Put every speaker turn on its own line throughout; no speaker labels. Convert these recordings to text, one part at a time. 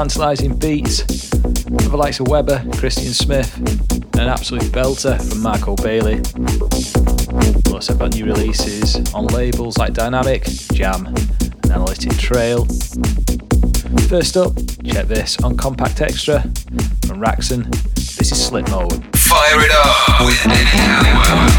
tantalising beats from the likes of Wehbba, Christian Smith, and an absolute belter from Marco Bailey. Plus, I've got new releases on labels like Dynamic, Jam, and Analytic Trail. First up, check this on Compact Extra from Raxon. This is Slip Mode.
Fire It Up with Halliwell.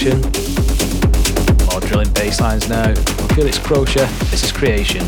Faction. More drilling bass lines now. Felix Kröcher, this is Creation.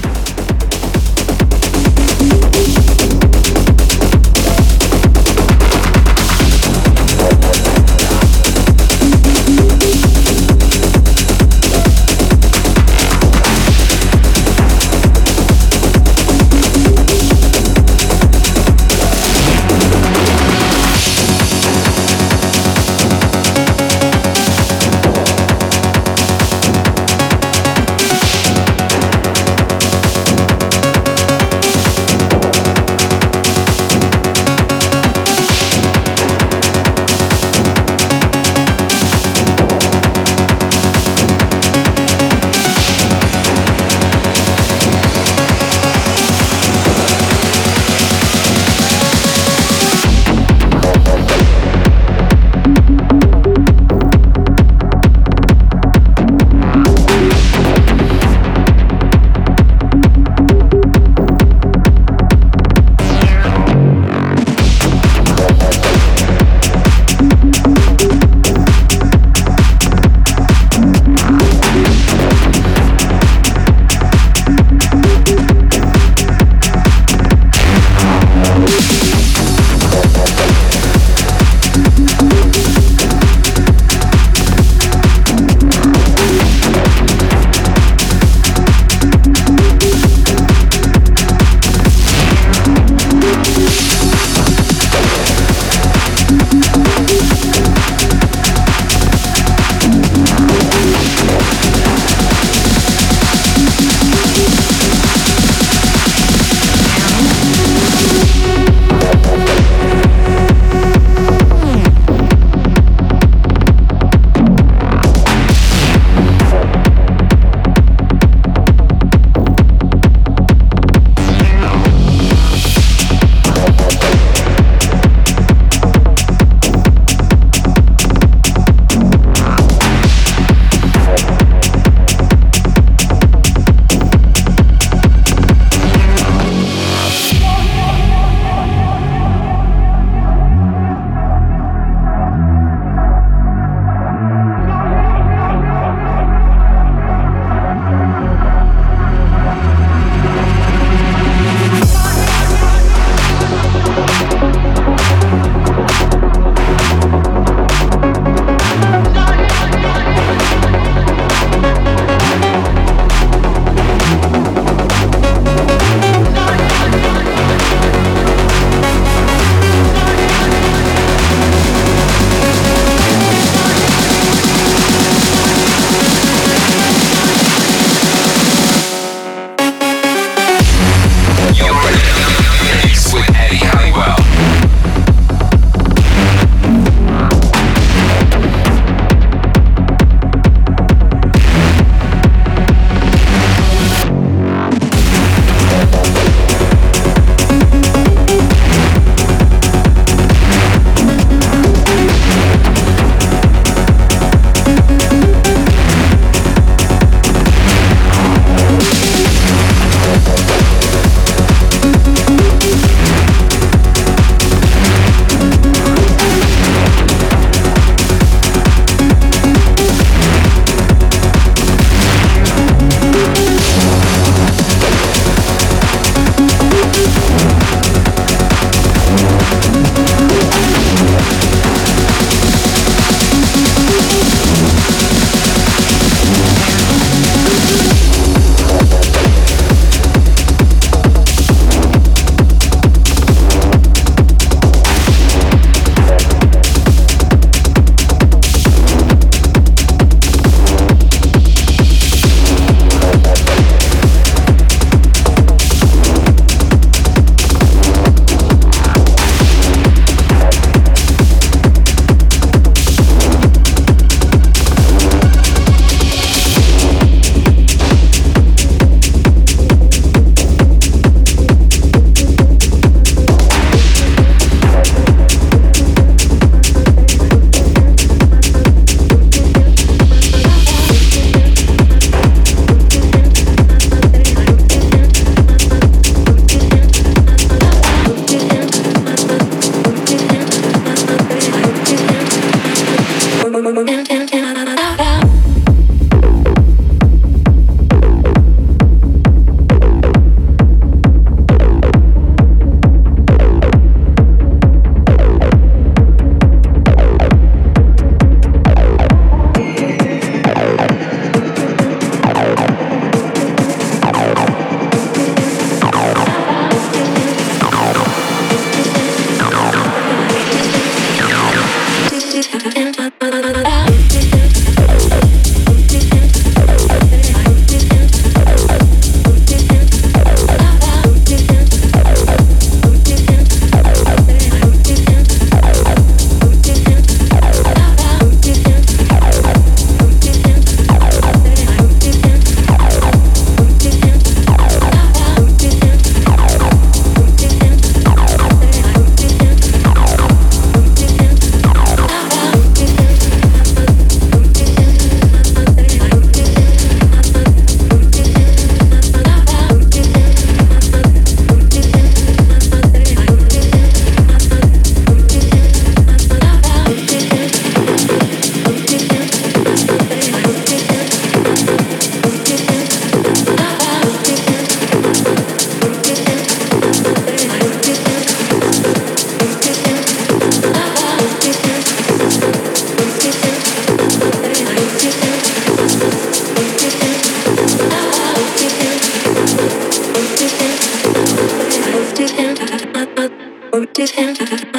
into the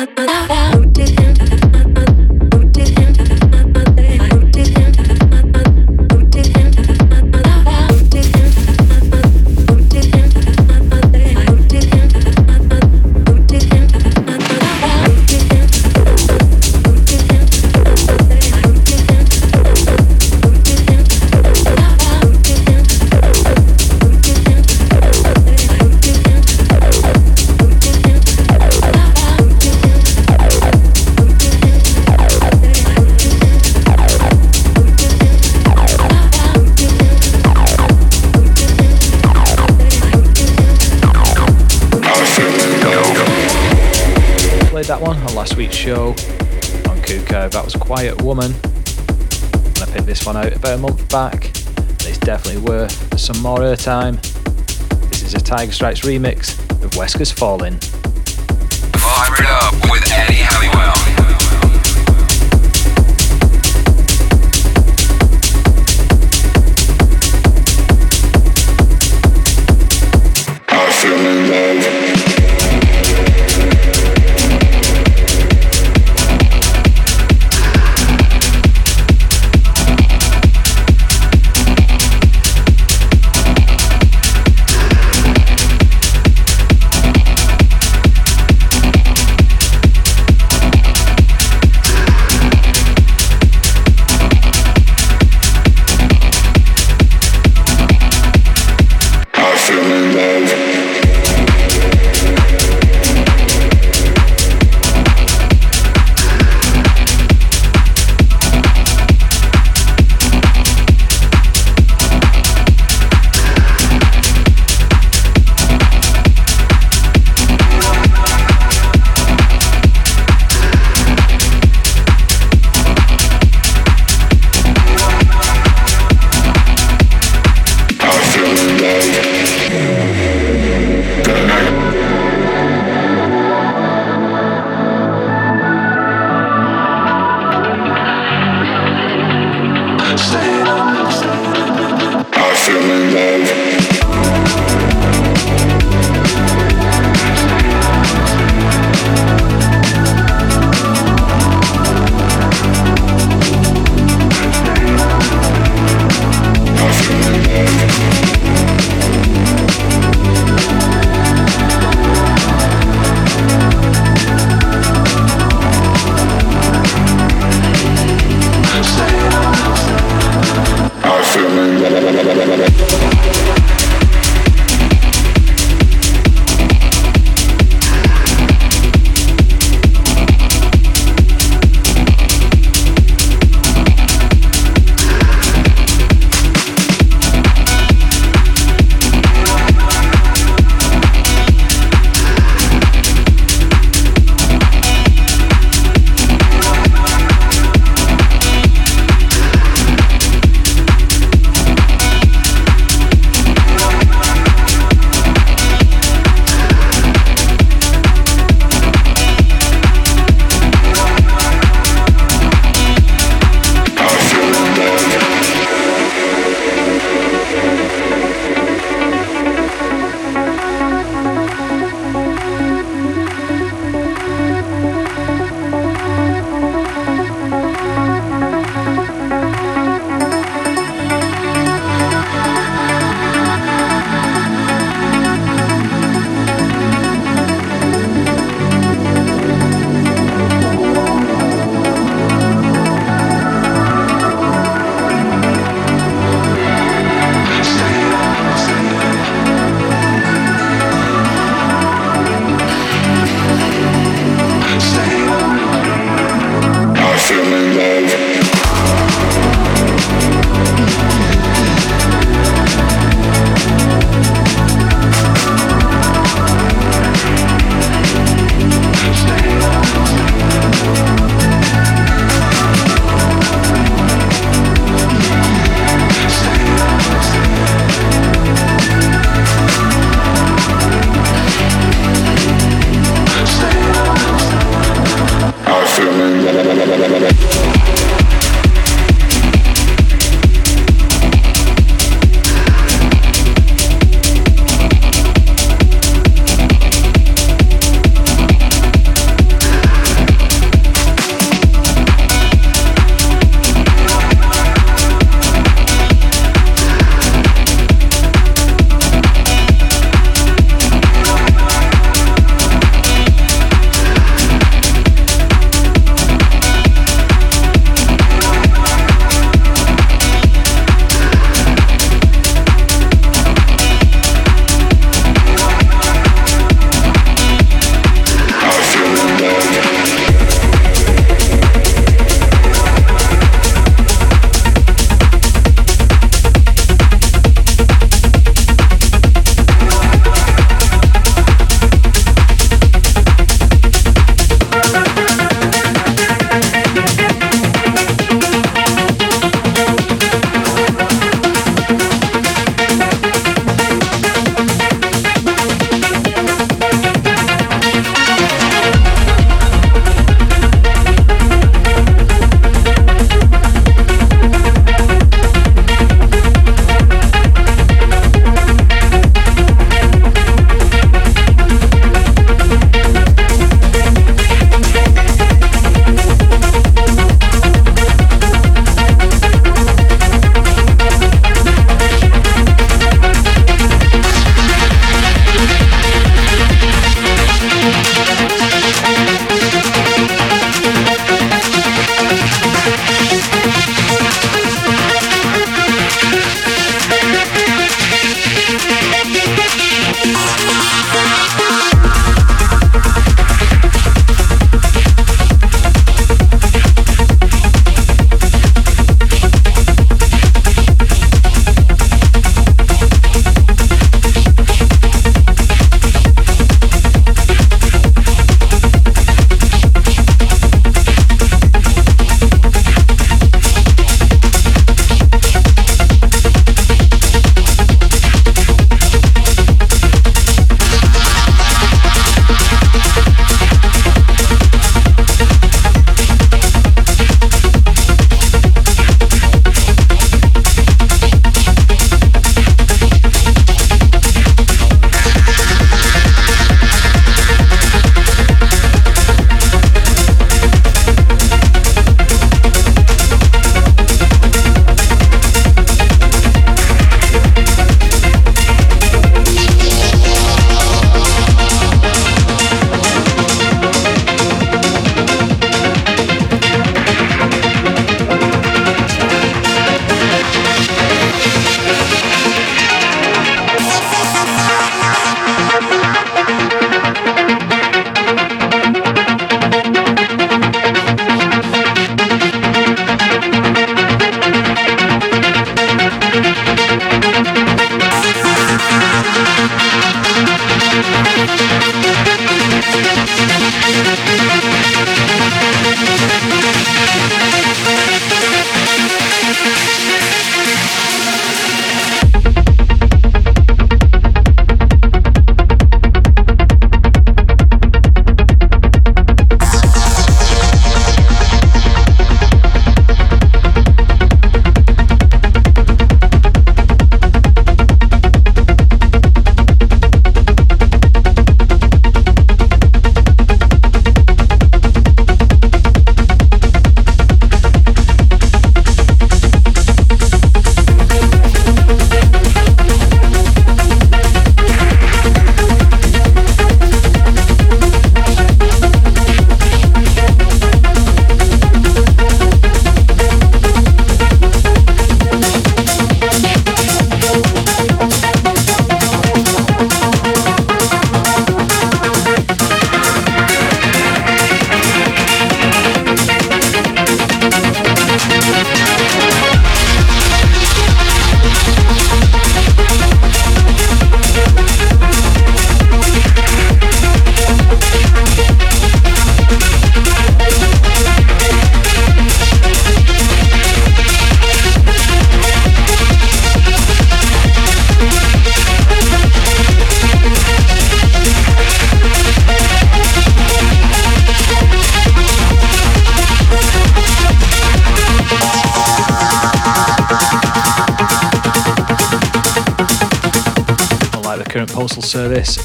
airtime. This is a Tiger Stripes remix of Wesker's Falling.
It up with Eddie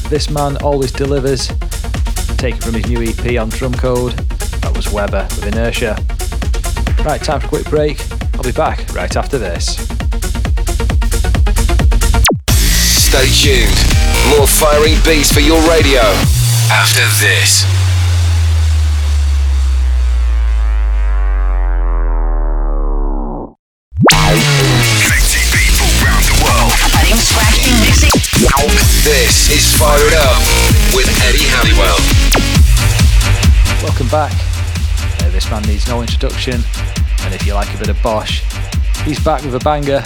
This man always delivers. Taken from his new EP on Drumcode. That was Wehbba with Inertia. Right, time for a quick break. I'll be back right after this.
Stay tuned. More firing beats for your radio after this. This is Fire It Up with Eddie Halliwell.
Welcome back. Uh, this man needs no introduction, and if you like a bit of Bosch, he's back with a banger.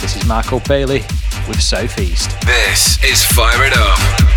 This is Marco Bailey with Southeast.
This is Fire It Up.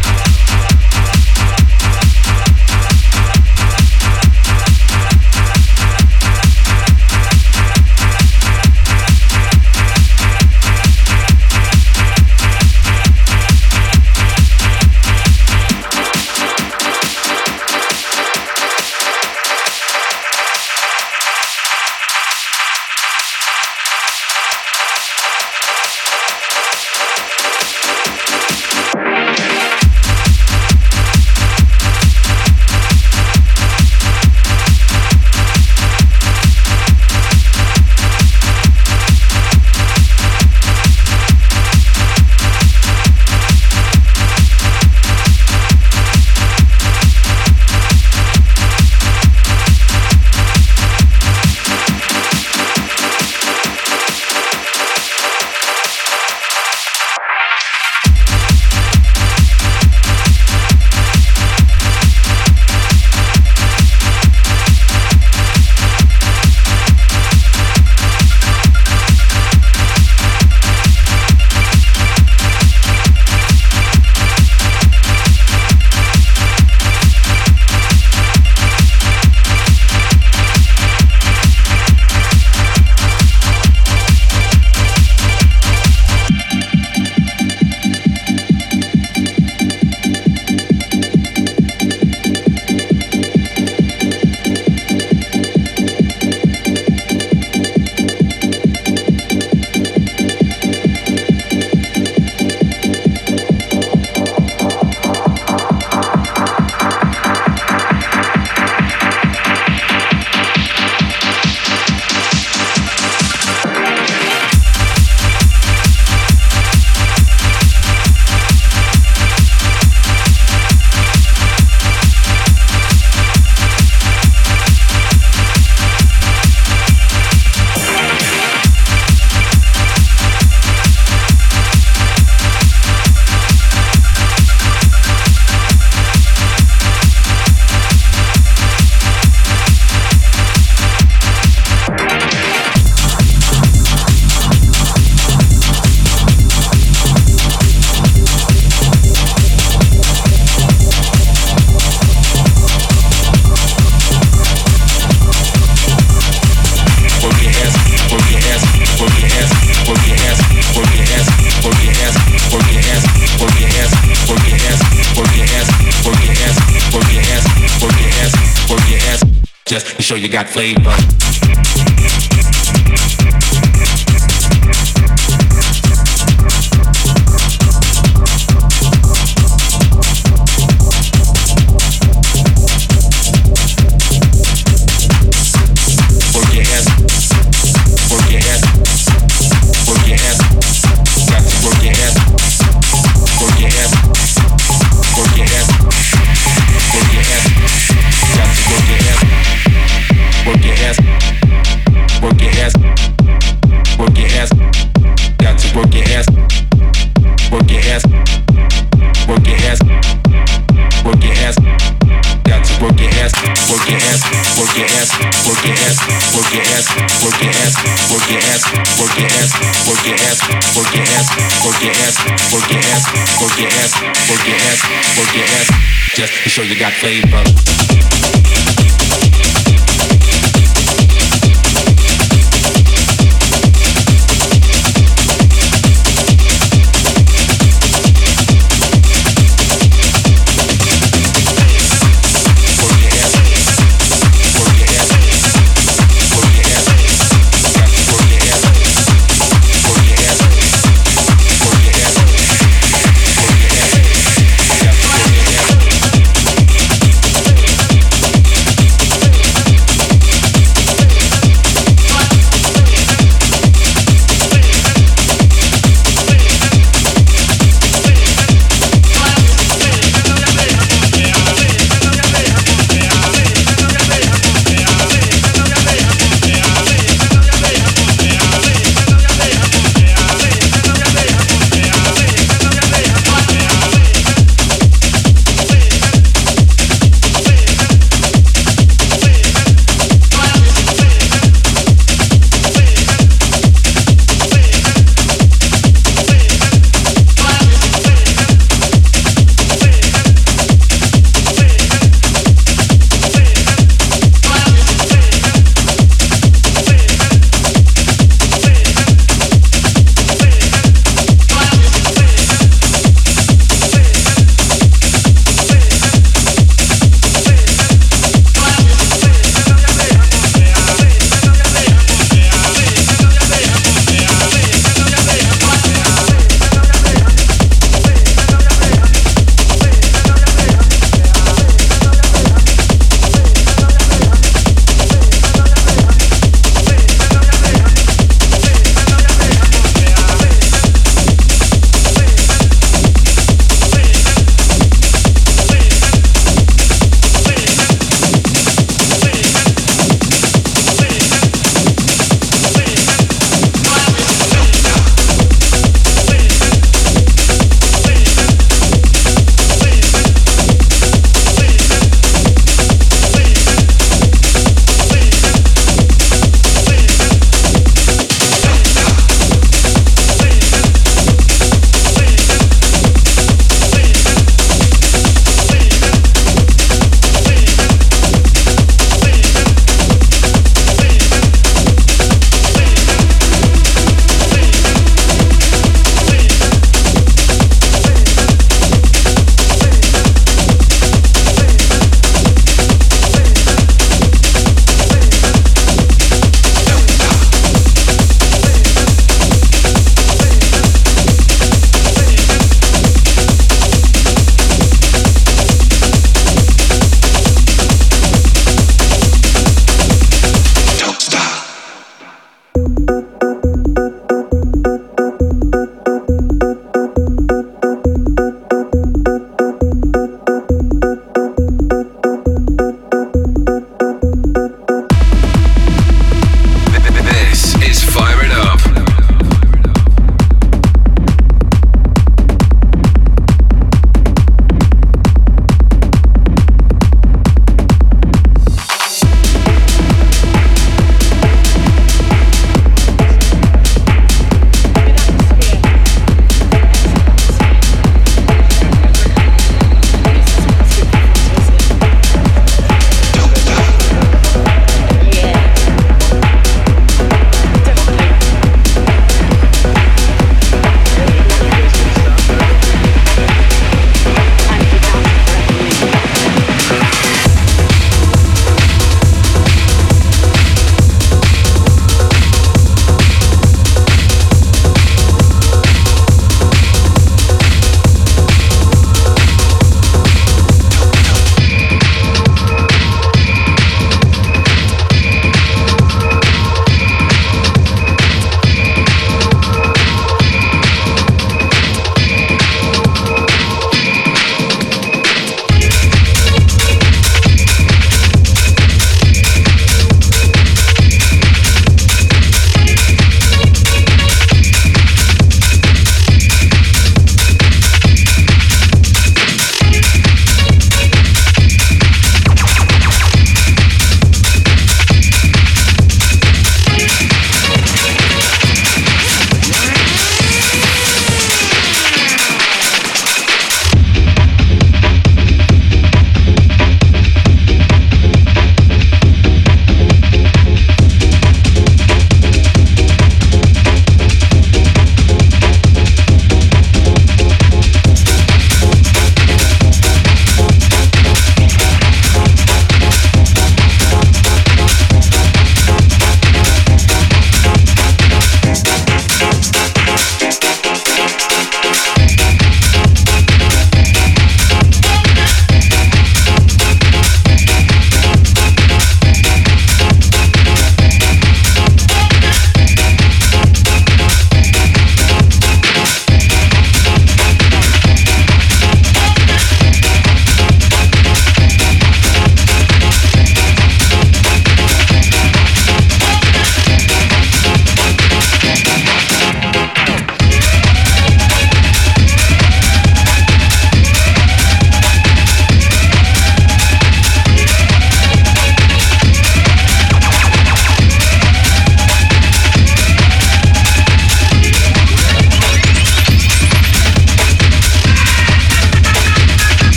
got flavor.
Show you got flavor. just to show you got flavor.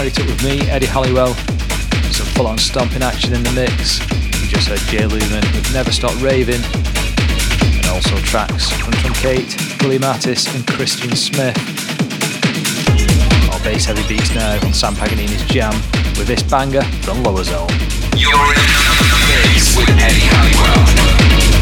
With me, Eddie Halliwell. Some full on stomping action in the mix. You just heard Jay Lumen with Never Stop Raving. And also tracks from Kate, Willie Mattis, and Christian Smith. All bass heavy beats now on Sam Paganini's Jam with this banger from Lower Zone.
You're in the mix with Eddie Halliwell.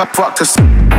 I practice.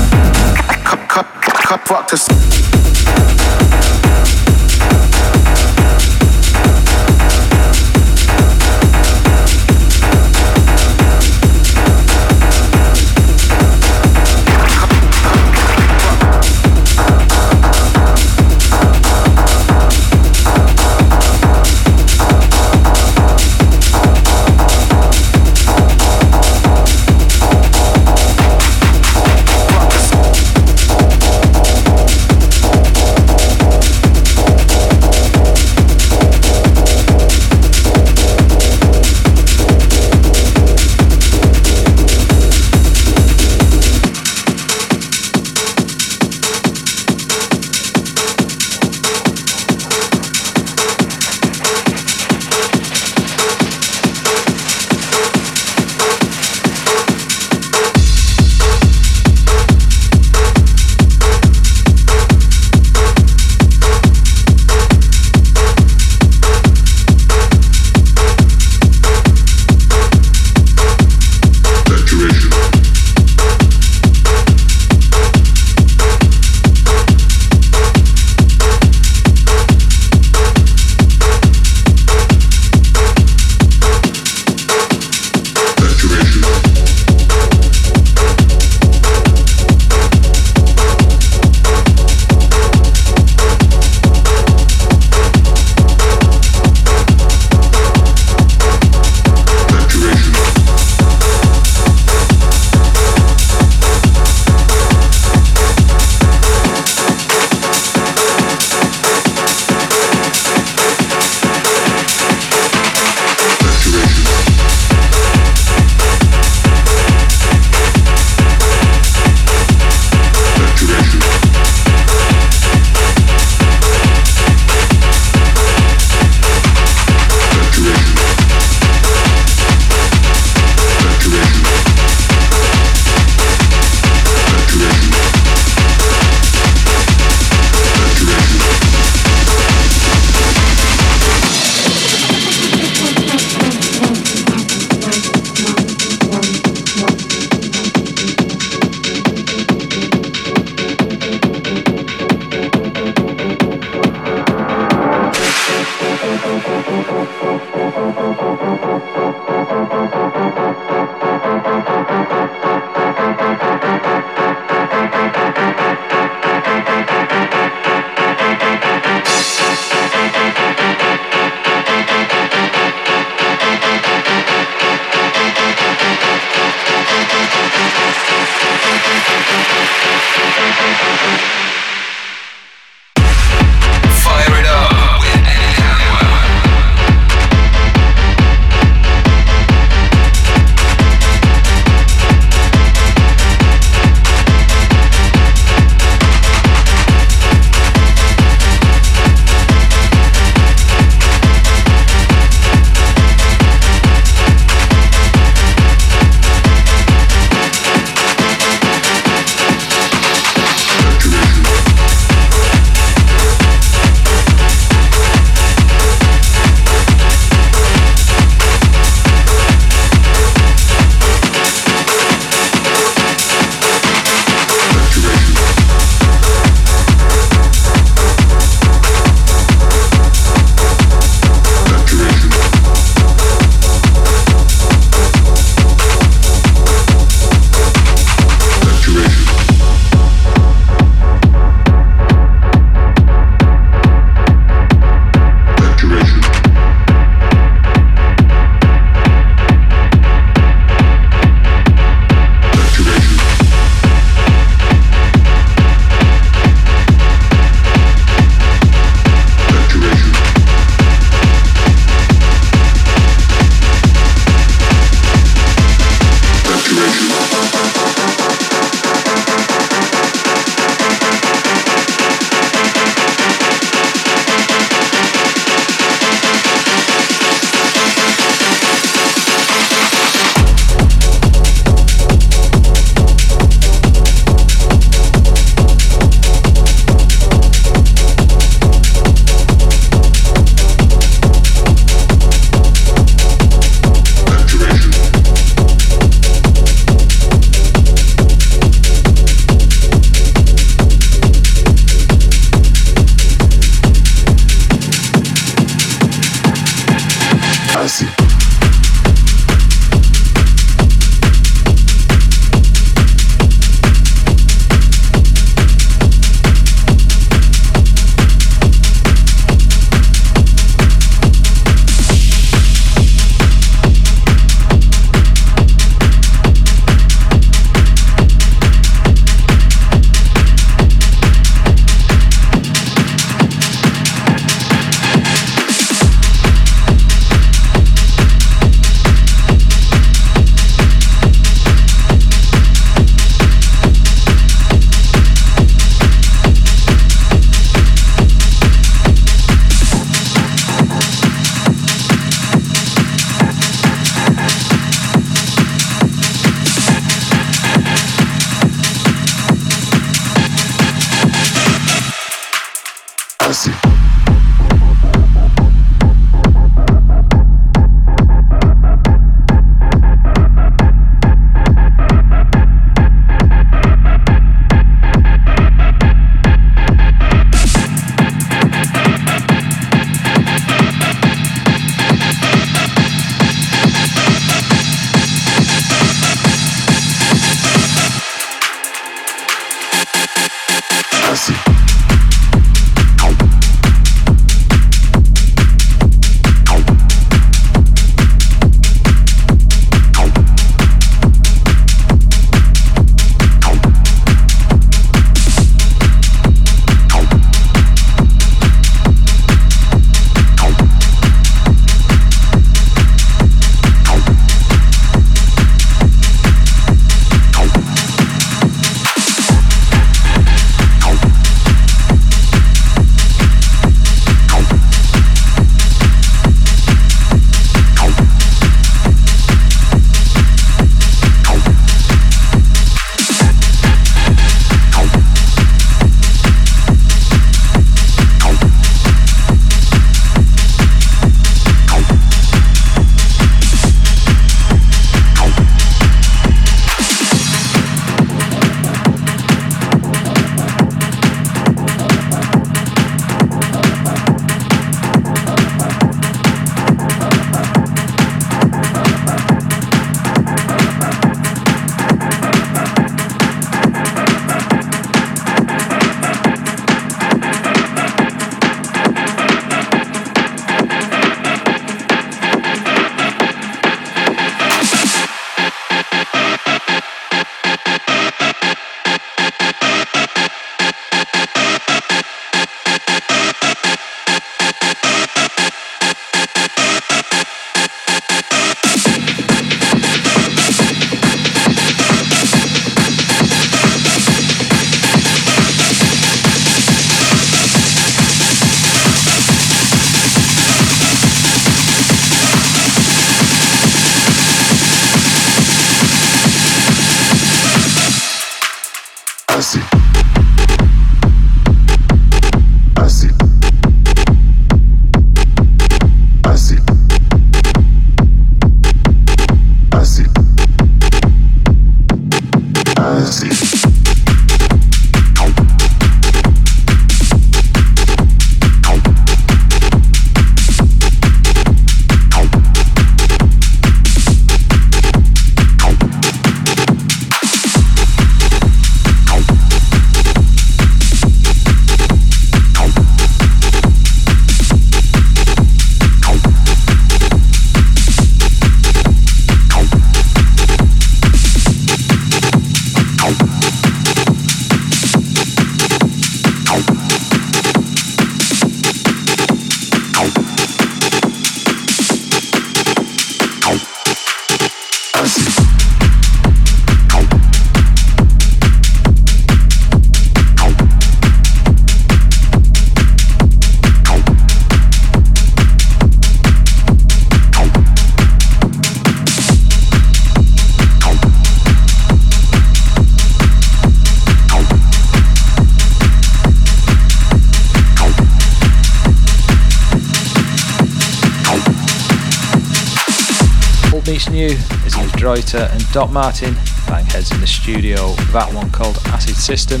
And Dot Martin bang heads in the studio that one called Acid System.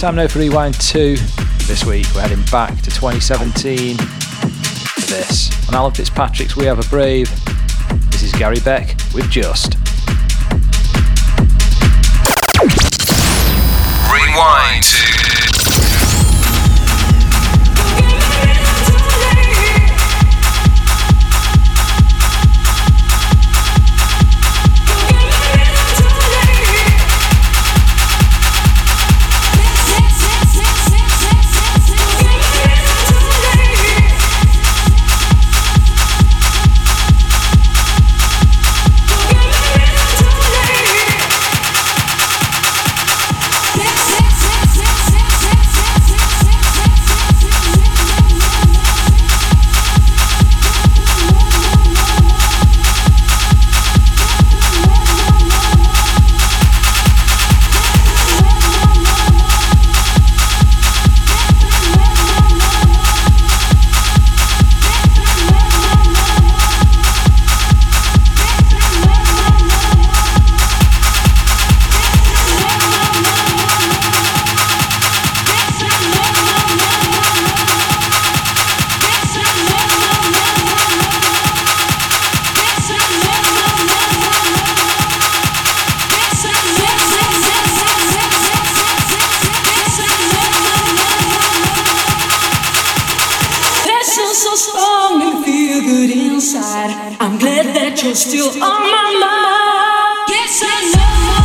Time now for Rewind 2. This week we're heading back to 2017 for this. On Alan Fitzpatrick's We Are The Brave, this is Gary Beck with Just.
Rewind to
have it.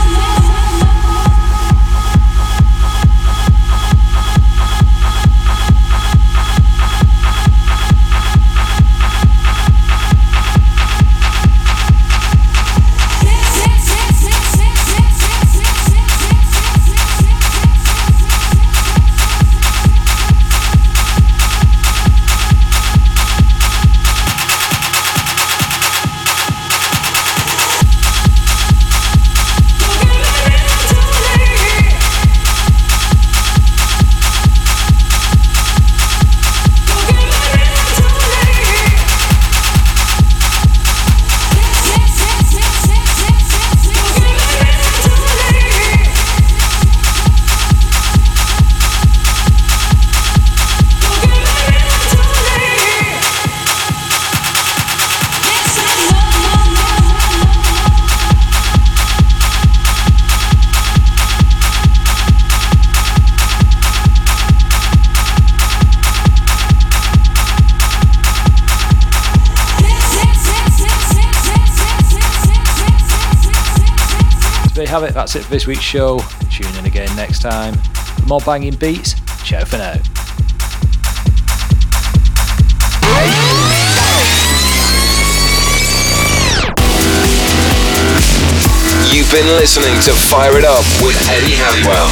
That's it for this week's show. Tune in again next time. For more banging beats, ciao for now.
You've been listening to Fire It Up with Eddie Halliwell.